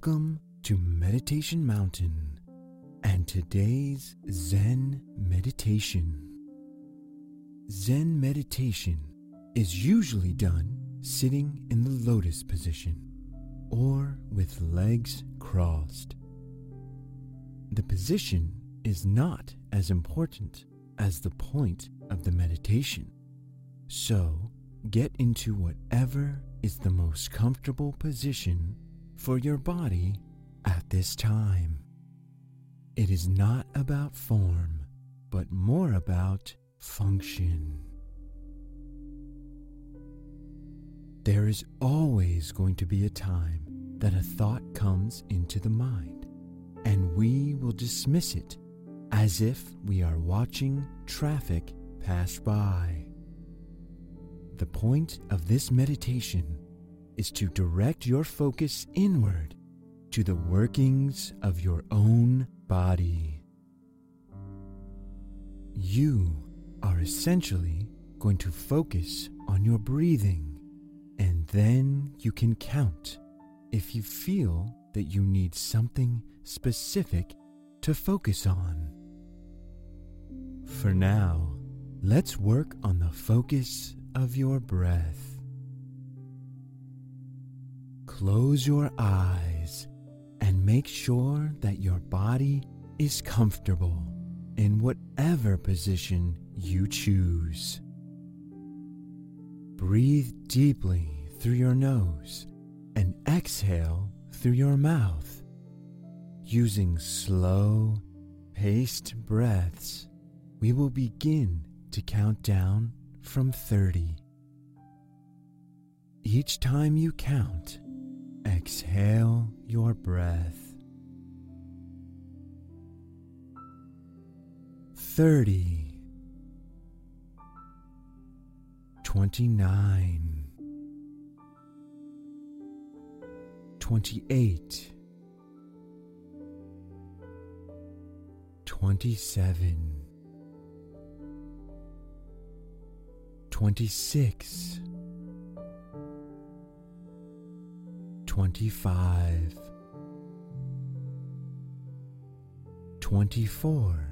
Welcome to Meditation Mountain and today's Zen meditation. Zen meditation is usually done sitting in the lotus position or with legs crossed. The position is not as important as the point of the meditation, so get into whatever is the most comfortable position for your body at this time. It is not about form, but more about function. There is always going to be a time that a thought comes into the mind, and we will dismiss it as if we are watching traffic pass by. The point of this meditation is to direct your focus inward to the workings of your own body. You are essentially going to focus on your breathing, and then you can count if you feel that you need something specific to focus on. For now, let's work on the focus of your breath. Close your eyes and make sure that your body is comfortable in whatever position you choose. Breathe deeply through your nose and exhale through your mouth. Using slow, paced breaths, we will begin to count down from 30. Each time you count, Exhale your breath. 30 29 28 27 26 25 24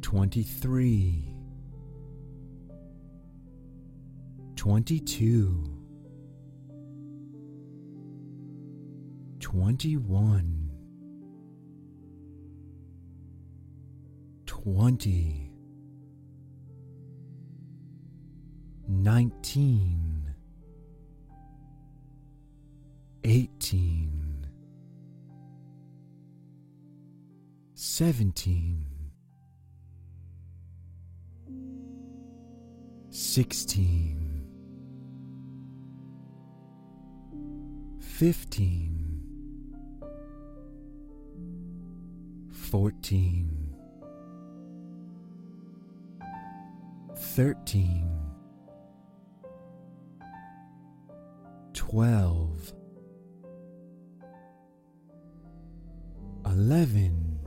23 22 21 20 19 eighteen, seventeen, sixteen, fifteen, fourteen, thirteen, twelve. Eleven,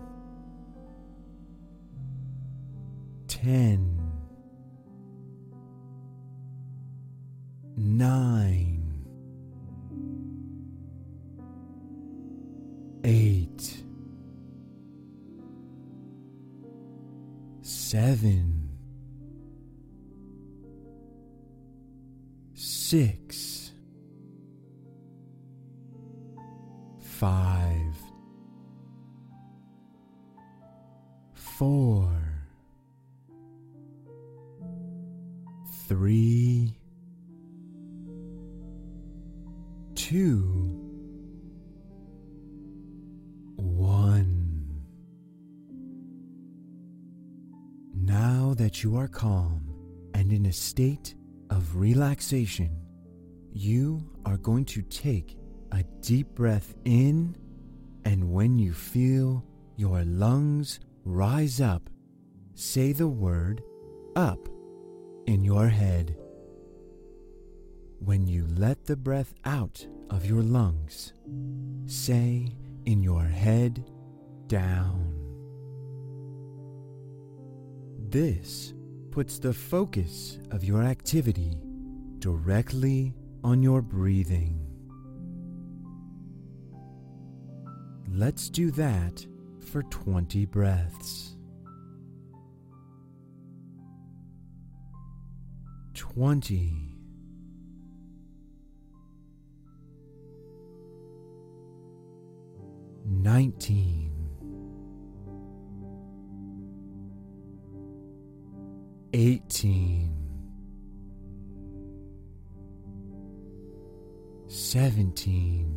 ten, nine, eight, seven, six, five four, three, two, one. Now that you are calm and in a state of relaxation, you are going to take a deep breath in, and when you feel your lungs rise up, say the word up in your head. When you let the breath out of your lungs, say in your head down. This puts the focus of your activity directly on your breathing. Let's do that for 20 breaths. 20 19 18 17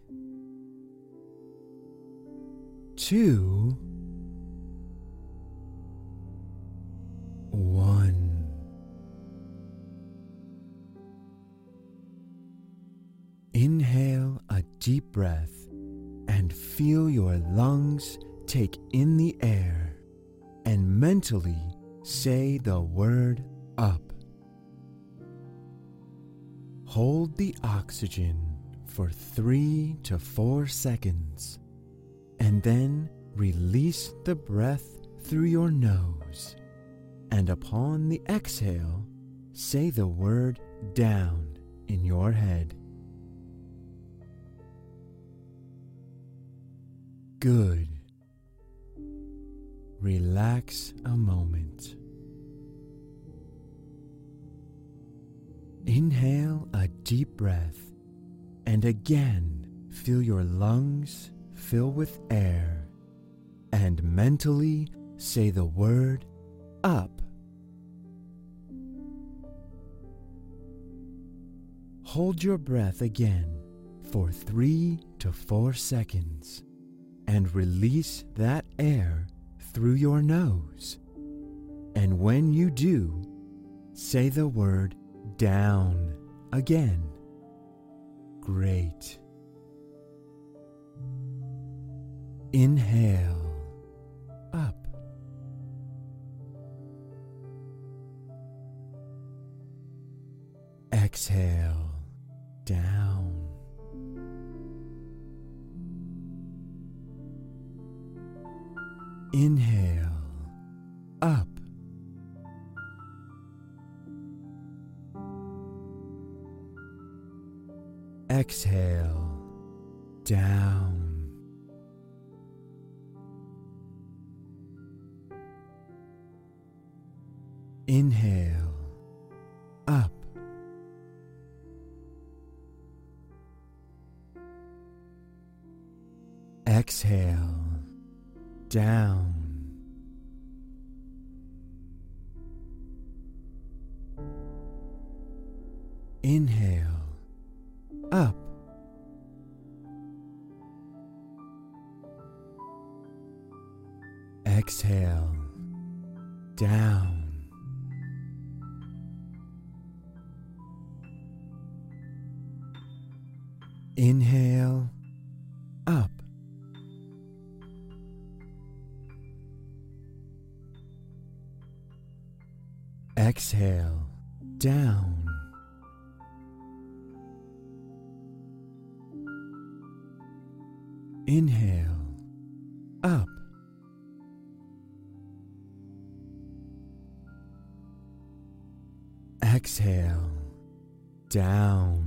2 1 Inhale a deep breath and feel your lungs take in the air and mentally say the word up. Hold the oxygen for three to four seconds and then release the breath through your nose. And upon the exhale, say the word down in your head. Good. Relax a moment. Inhale a deep breath and again feel your lungs fill with air and mentally say the word up. Hold your breath again for three to four seconds and release that air through your nose. And when you do, say the word down again. Great. Inhale up. Exhale down. Inhale up. Exhale down. Inhale up. Exhale down. Inhale up. Exhale down. Inhale up. Exhale down. Inhale up. Exhale down.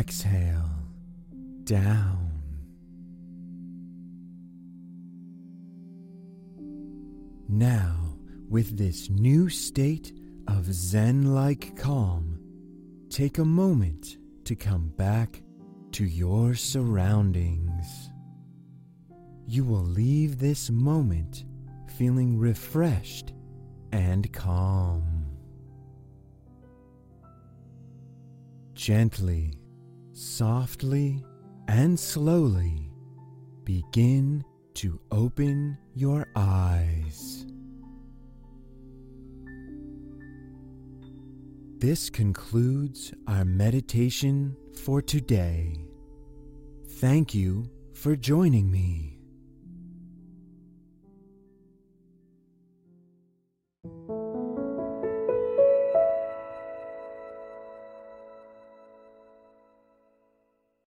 Exhale down. Now, with this new state of Zen like calm, take a moment to come back to your surroundings. You will leave this moment feeling refreshed and calm. Gently, softly, and slowly begin to open your eyes. This concludes our meditation for today. Thank you for joining me.